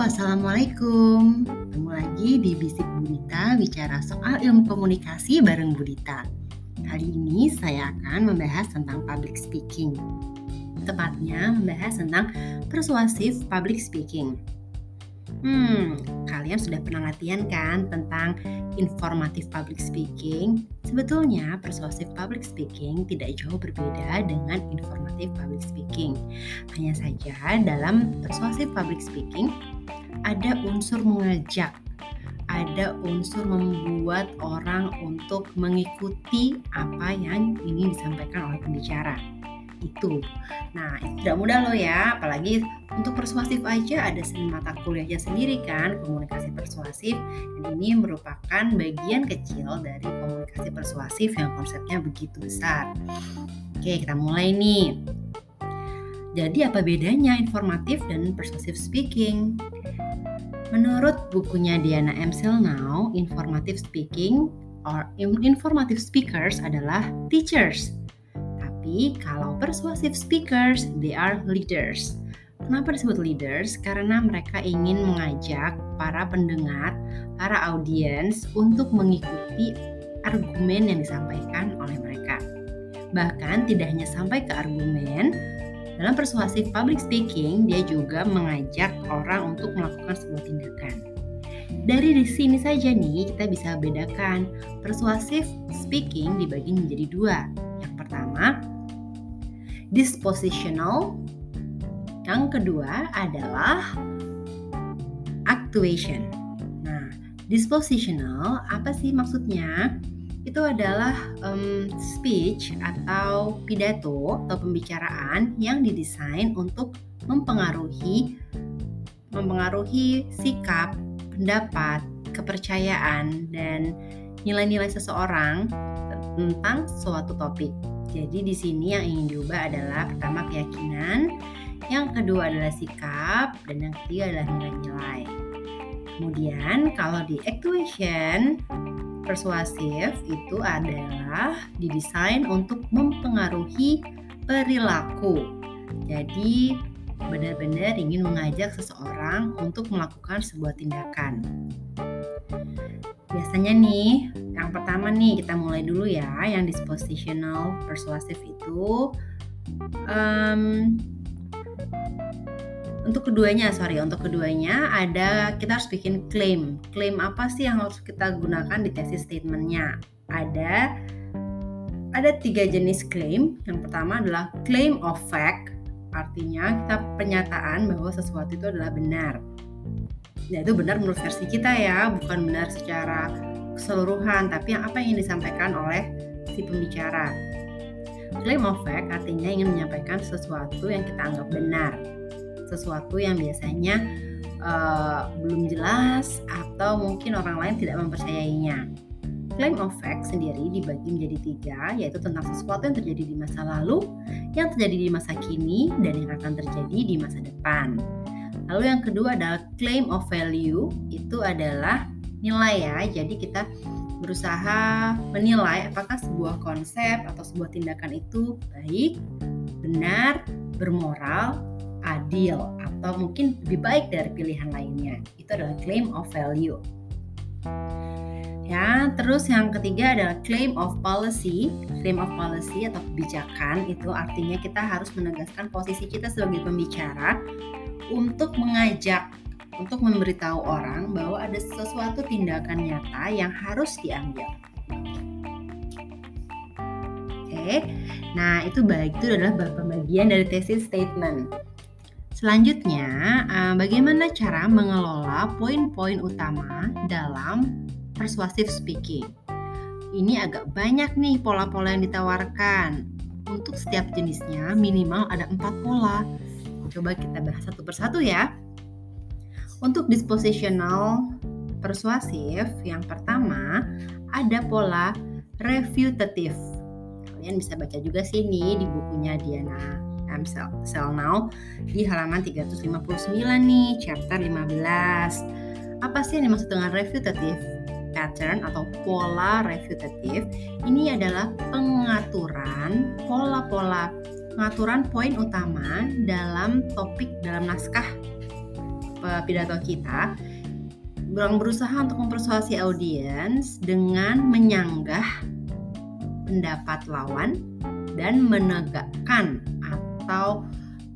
Assalamualaikum. Ketemu lagi di Bisik Budita bicara soal ilmu komunikasi bareng Budita. Kali ini saya akan membahas tentang public speaking. Tepatnya membahas tentang persuasif public speaking. Hmm, kalian sudah pernah latihan kan tentang informatif public speaking? Sebetulnya persuasif public speaking tidak jauh berbeda dengan informatif public speaking. Hanya saja dalam persuasif public speaking ada unsur mengajak, ada unsur membuat orang untuk mengikuti apa yang ingin disampaikan oleh pembicara itu. Nah, itu tidak mudah loh ya, apalagi untuk persuasif aja ada mata kuliahnya sendiri kan, komunikasi persuasif. Dan ini merupakan bagian kecil dari komunikasi persuasif yang konsepnya begitu besar. Oke, kita mulai nih. Jadi apa bedanya informatif dan persuasive speaking? Menurut bukunya Diana M. Now, informative speaking or informative speakers adalah teachers tapi kalau persuasive speakers, they are leaders. Kenapa disebut leaders? Karena mereka ingin mengajak para pendengar, para audiens untuk mengikuti argumen yang disampaikan oleh mereka. Bahkan tidak hanya sampai ke argumen, dalam persuasive public speaking, dia juga mengajak orang untuk melakukan sebuah tindakan. Dari di sini saja nih kita bisa bedakan persuasive speaking dibagi menjadi dua. Yang pertama, dispositional. Yang kedua adalah actuation. Nah, dispositional apa sih maksudnya? Itu adalah um, speech atau pidato atau pembicaraan yang didesain untuk mempengaruhi mempengaruhi sikap, pendapat, kepercayaan dan nilai-nilai seseorang tentang suatu topik. Jadi di sini yang ingin diubah adalah pertama keyakinan, yang kedua adalah sikap, dan yang ketiga adalah nilai-nilai. Kemudian kalau di actuation persuasif itu adalah didesain untuk mempengaruhi perilaku. Jadi benar-benar ingin mengajak seseorang untuk melakukan sebuah tindakan. Biasanya nih, yang pertama nih kita mulai dulu ya, yang dispositional persuasive itu um, untuk keduanya, sorry, untuk keduanya ada kita harus bikin claim. Claim apa sih yang harus kita gunakan di tesis statementnya? Ada ada tiga jenis claim. Yang pertama adalah claim of fact, artinya kita pernyataan bahwa sesuatu itu adalah benar ya itu benar menurut versi kita ya bukan benar secara keseluruhan tapi yang apa yang disampaikan oleh si pembicara. Claim of fact artinya ingin menyampaikan sesuatu yang kita anggap benar. Sesuatu yang biasanya uh, belum jelas atau mungkin orang lain tidak mempercayainya. Claim of fact sendiri dibagi menjadi tiga, yaitu tentang sesuatu yang terjadi di masa lalu, yang terjadi di masa kini, dan yang akan terjadi di masa depan. Lalu yang kedua adalah claim of value, itu adalah nilai ya. Jadi kita berusaha menilai apakah sebuah konsep atau sebuah tindakan itu baik, benar, bermoral, adil, atau mungkin lebih baik dari pilihan lainnya. Itu adalah claim of value. Ya, terus yang ketiga adalah claim of policy. Claim of policy atau kebijakan itu artinya kita harus menegaskan posisi kita sebagai pembicara untuk mengajak untuk memberitahu orang bahwa ada sesuatu tindakan nyata yang harus diambil. Oke, nah itu baik itu adalah bagian dari tesis statement. Selanjutnya, eh, bagaimana cara mengelola poin-poin utama dalam persuasive speaking? Ini agak banyak nih pola-pola yang ditawarkan. Untuk setiap jenisnya minimal ada empat pola Coba kita bahas satu persatu ya. Untuk dispositional persuasif, yang pertama ada pola refutative. Kalian bisa baca juga sini di bukunya Diana M. Now di halaman 359 nih, chapter 15. Apa sih yang dimaksud dengan refutative? pattern atau pola refutative ini adalah pengaturan pola-pola pengaturan poin utama dalam topik dalam naskah pidato kita berusaha untuk mempersuasi audiens dengan menyanggah pendapat lawan dan menegakkan atau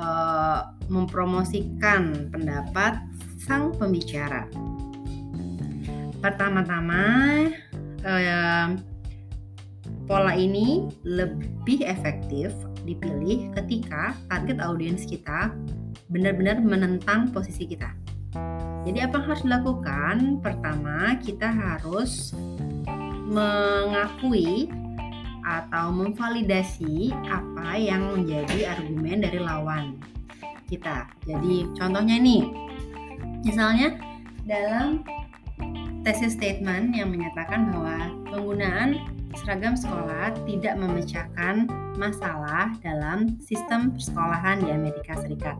uh, mempromosikan pendapat sang pembicara. Pertama-tama, uh, pola ini lebih efektif dipilih ketika target audiens kita benar-benar menentang posisi kita. Jadi apa yang harus dilakukan? Pertama, kita harus mengakui atau memvalidasi apa yang menjadi argumen dari lawan kita. Jadi contohnya nih, misalnya dalam tesis statement yang menyatakan bahwa penggunaan seragam sekolah tidak memecahkan masalah dalam sistem persekolahan di Amerika Serikat.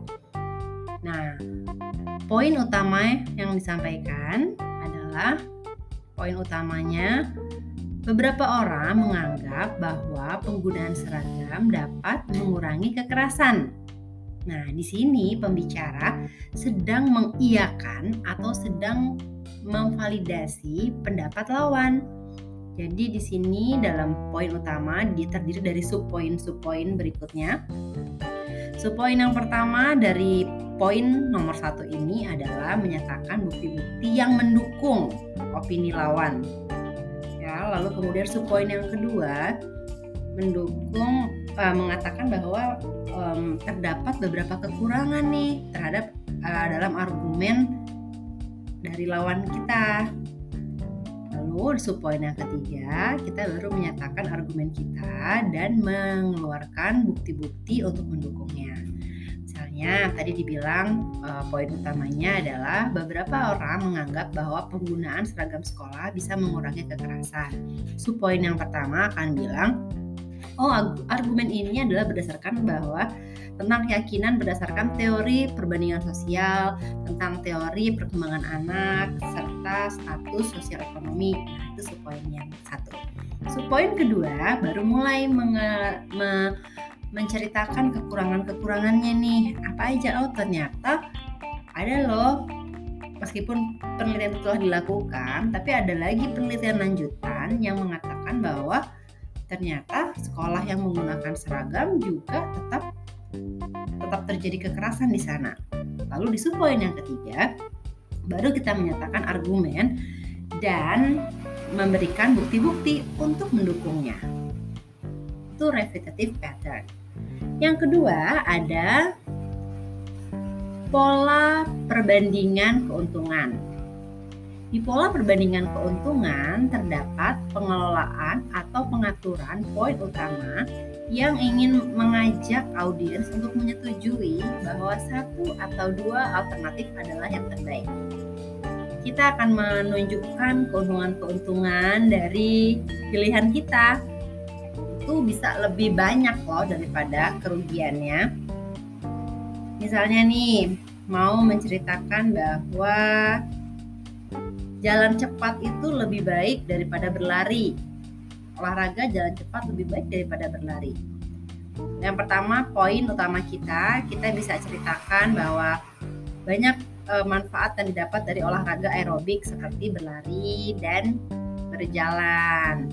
Nah, poin utama yang disampaikan adalah poin utamanya beberapa orang menganggap bahwa penggunaan seragam dapat mengurangi kekerasan. Nah, di sini pembicara sedang mengiyakan atau sedang memvalidasi pendapat lawan. Jadi di sini dalam poin utama dia terdiri dari subpoin-subpoin berikutnya. Subpoin yang pertama dari poin nomor satu ini adalah menyatakan bukti-bukti yang mendukung opini lawan. Ya, lalu kemudian subpoin yang kedua mendukung uh, mengatakan bahwa um, terdapat beberapa kekurangan nih terhadap uh, dalam argumen dari lawan kita. Subpoin yang ketiga, kita baru menyatakan argumen kita dan mengeluarkan bukti-bukti untuk mendukungnya. Misalnya tadi dibilang uh, poin utamanya adalah beberapa orang menganggap bahwa penggunaan seragam sekolah bisa mengurangi kekerasan. Subpoin yang pertama akan bilang, oh argumen ini adalah berdasarkan bahwa tentang keyakinan berdasarkan teori perbandingan sosial, tentang teori perkembangan anak, serta status sosial ekonomi. Nah, itu subpoin yang satu. Subpoin kedua baru mulai menge, me, menceritakan kekurangan-kekurangannya nih. Apa aja? Oh ternyata ada loh meskipun penelitian itu telah dilakukan, tapi ada lagi penelitian lanjutan yang mengatakan bahwa ternyata sekolah yang menggunakan seragam juga tetap tetap terjadi kekerasan di sana. Lalu di subpoin yang ketiga, baru kita menyatakan argumen dan memberikan bukti-bukti untuk mendukungnya. Itu repetitive pattern. Yang kedua ada pola perbandingan keuntungan. Di pola perbandingan keuntungan terdapat pengelolaan atau pengaturan poin utama yang ingin mengajak audiens untuk menyetujui bahwa satu atau dua alternatif adalah yang terbaik. Kita akan menunjukkan keuntungan-keuntungan dari pilihan kita itu bisa lebih banyak loh daripada kerugiannya. Misalnya nih, mau menceritakan bahwa jalan cepat itu lebih baik daripada berlari. Olahraga jalan cepat lebih baik daripada berlari. Yang pertama, poin utama kita, kita bisa ceritakan bahwa banyak e, manfaat yang didapat dari olahraga aerobik seperti berlari dan berjalan.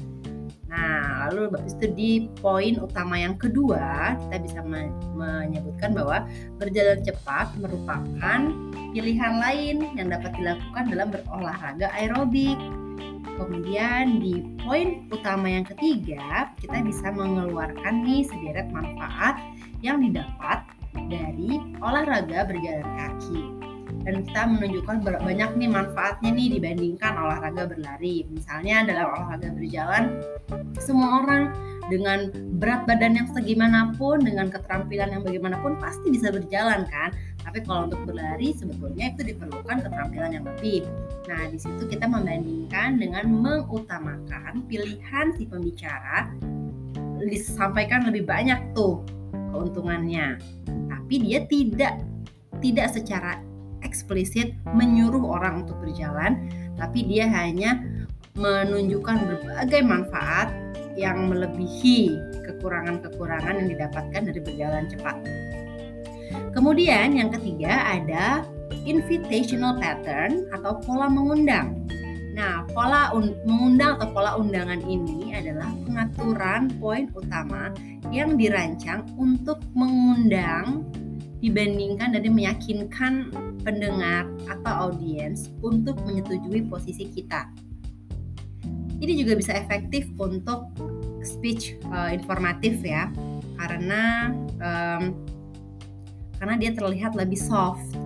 Nah, lalu itu di poin utama yang kedua, kita bisa menyebutkan bahwa berjalan cepat merupakan pilihan lain yang dapat dilakukan dalam berolahraga aerobik. Kemudian di poin utama yang ketiga, kita bisa mengeluarkan nih sederet manfaat yang didapat dari olahraga berjalan kaki dan kita menunjukkan banyak nih manfaatnya nih dibandingkan olahraga berlari. Misalnya dalam olahraga berjalan, semua orang dengan berat badan yang segimanapun, dengan keterampilan yang bagaimanapun pasti bisa berjalan kan. Tapi kalau untuk berlari sebetulnya itu diperlukan keterampilan yang lebih. Nah, di situ kita membandingkan dengan mengutamakan pilihan si pembicara disampaikan lebih banyak tuh keuntungannya. Tapi dia tidak tidak secara eksplisit menyuruh orang untuk berjalan, tapi dia hanya menunjukkan berbagai manfaat yang melebihi kekurangan-kekurangan yang didapatkan dari berjalan cepat. Kemudian yang ketiga ada invitational pattern atau pola mengundang. Nah, pola un mengundang atau pola undangan ini adalah pengaturan poin utama yang dirancang untuk mengundang dibandingkan dan meyakinkan pendengar atau audiens untuk menyetujui posisi kita. Ini juga bisa efektif untuk speech uh, informatif ya, karena um, karena dia terlihat lebih soft.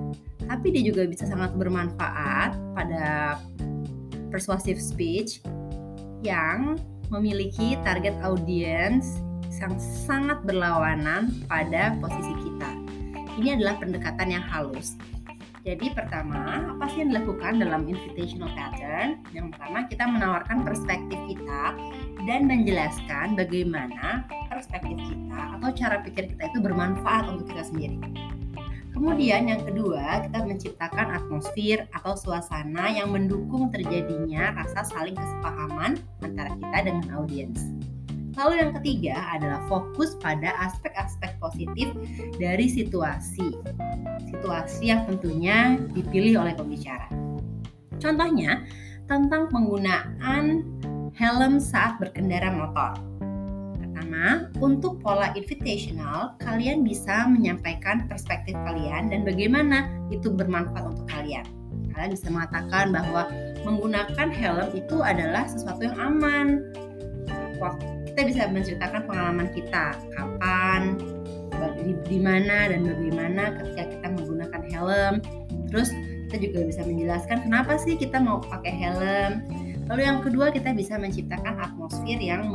Tapi dia juga bisa sangat bermanfaat pada persuasive speech yang memiliki target audience yang sangat berlawanan pada posisi kita. Ini adalah pendekatan yang halus. Jadi pertama, apa sih yang dilakukan dalam invitational pattern? Yang pertama, kita menawarkan perspektif kita dan menjelaskan bagaimana perspektif kita atau cara pikir kita itu bermanfaat untuk kita sendiri. Kemudian yang kedua, kita menciptakan atmosfer atau suasana yang mendukung terjadinya rasa saling kesepahaman antara kita dengan audiens. Lalu yang ketiga adalah fokus pada aspek-aspek positif dari situasi. Situasi yang tentunya dipilih oleh pembicara. Contohnya, tentang penggunaan helm saat berkendara motor. Pertama, untuk pola invitational, kalian bisa menyampaikan perspektif kalian dan bagaimana itu bermanfaat untuk kalian. Kalian bisa mengatakan bahwa menggunakan helm itu adalah sesuatu yang aman. Kita bisa menceritakan pengalaman kita, kapan, di, di mana dan bagaimana ketika kita menggunakan helm. Terus kita juga bisa menjelaskan kenapa sih kita mau pakai helm. Lalu yang kedua kita bisa menciptakan atmosfer yang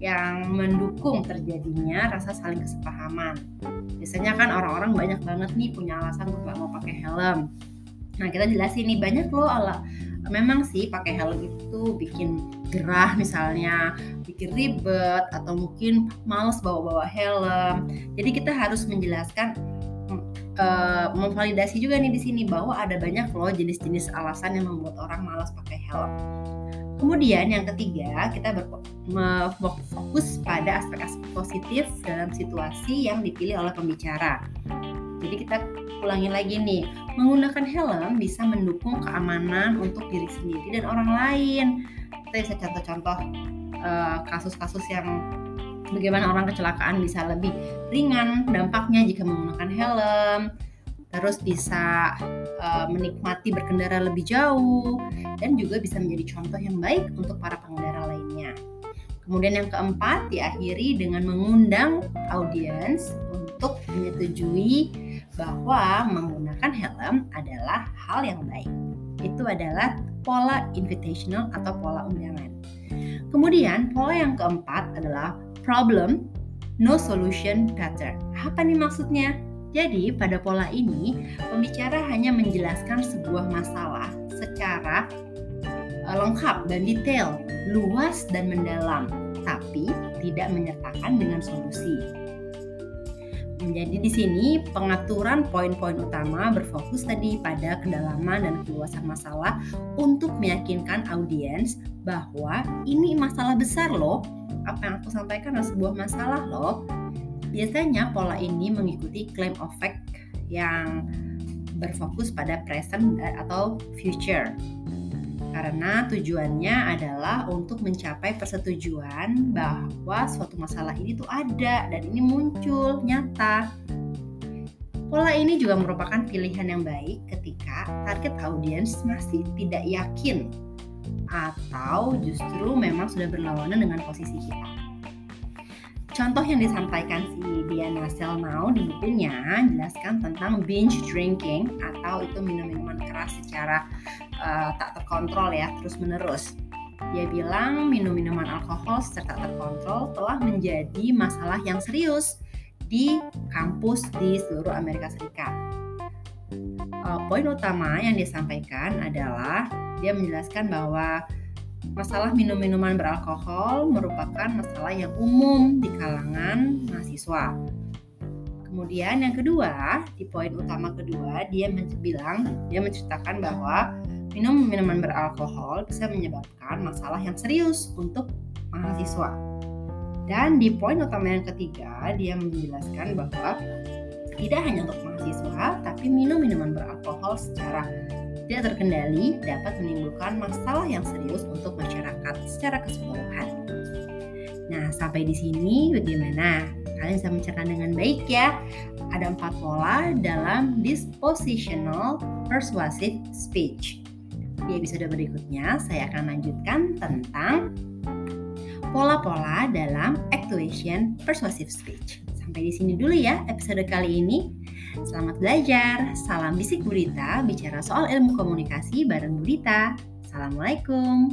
yang mendukung terjadinya rasa saling kesepahaman. Biasanya kan orang-orang banyak banget nih punya alasan untuk gak mau pakai helm. Nah kita jelasin nih banyak loh ala memang sih pakai helm itu bikin gerah misalnya, bikin ribet atau mungkin males bawa-bawa helm. Jadi kita harus menjelaskan uh, memvalidasi juga nih di sini bahwa ada banyak loh jenis-jenis alasan yang membuat orang malas pakai helm. Kemudian yang ketiga, kita berfokus pada aspek-aspek positif dalam situasi yang dipilih oleh pembicara. Jadi kita ulangi lagi nih, menggunakan helm bisa mendukung keamanan untuk diri sendiri dan orang lain. Kita bisa contoh-contoh eh, kasus-kasus yang bagaimana orang kecelakaan bisa lebih ringan dampaknya jika menggunakan helm terus bisa uh, menikmati berkendara lebih jauh dan juga bisa menjadi contoh yang baik untuk para pengendara lainnya. Kemudian yang keempat diakhiri dengan mengundang audiens untuk menyetujui bahwa menggunakan helm adalah hal yang baik. Itu adalah pola invitational atau pola undangan. Kemudian pola yang keempat adalah problem no solution pattern. Apa nih maksudnya? Jadi, pada pola ini, pembicara hanya menjelaskan sebuah masalah secara uh, lengkap dan detail, luas dan mendalam, tapi tidak menyertakan dengan solusi. Jadi di sini pengaturan poin-poin utama berfokus tadi pada kedalaman dan keluasan masalah untuk meyakinkan audiens bahwa ini masalah besar loh. Apa yang aku sampaikan adalah sebuah masalah loh Biasanya pola ini mengikuti claim of fact yang berfokus pada present eh, atau future. Karena tujuannya adalah untuk mencapai persetujuan bahwa suatu masalah ini tuh ada dan ini muncul nyata. Pola ini juga merupakan pilihan yang baik ketika target audiens masih tidak yakin atau justru memang sudah berlawanan dengan posisi kita. Contoh yang disampaikan si Diana Selmau di bukunya jelaskan tentang binge drinking atau itu minum-minuman keras secara uh, tak terkontrol ya terus menerus. Dia bilang minum minuman alkohol secara tak terkontrol telah menjadi masalah yang serius di kampus di seluruh Amerika Serikat. Uh, poin utama yang disampaikan adalah dia menjelaskan bahwa Masalah minum-minuman beralkohol merupakan masalah yang umum di kalangan mahasiswa. Kemudian yang kedua, di poin utama kedua, dia bilang, dia menceritakan bahwa minum minuman beralkohol bisa menyebabkan masalah yang serius untuk mahasiswa. Dan di poin utama yang ketiga, dia menjelaskan bahwa Tidak hanya untuk mahasiswa, tapi minum minuman beralkohol secara tidak terkendali dapat menimbulkan masalah yang serius untuk masyarakat secara keseluruhan. Nah, sampai di sini bagaimana? Kalian bisa mencerna dengan baik ya. Ada empat pola dalam dispositional persuasive speech. Di episode berikutnya, saya akan lanjutkan tentang pola-pola dalam actuation persuasive speech. Sampai di sini dulu ya episode kali ini. Selamat belajar. Salam bisik Burita, bicara soal ilmu komunikasi bareng Burita. Assalamualaikum.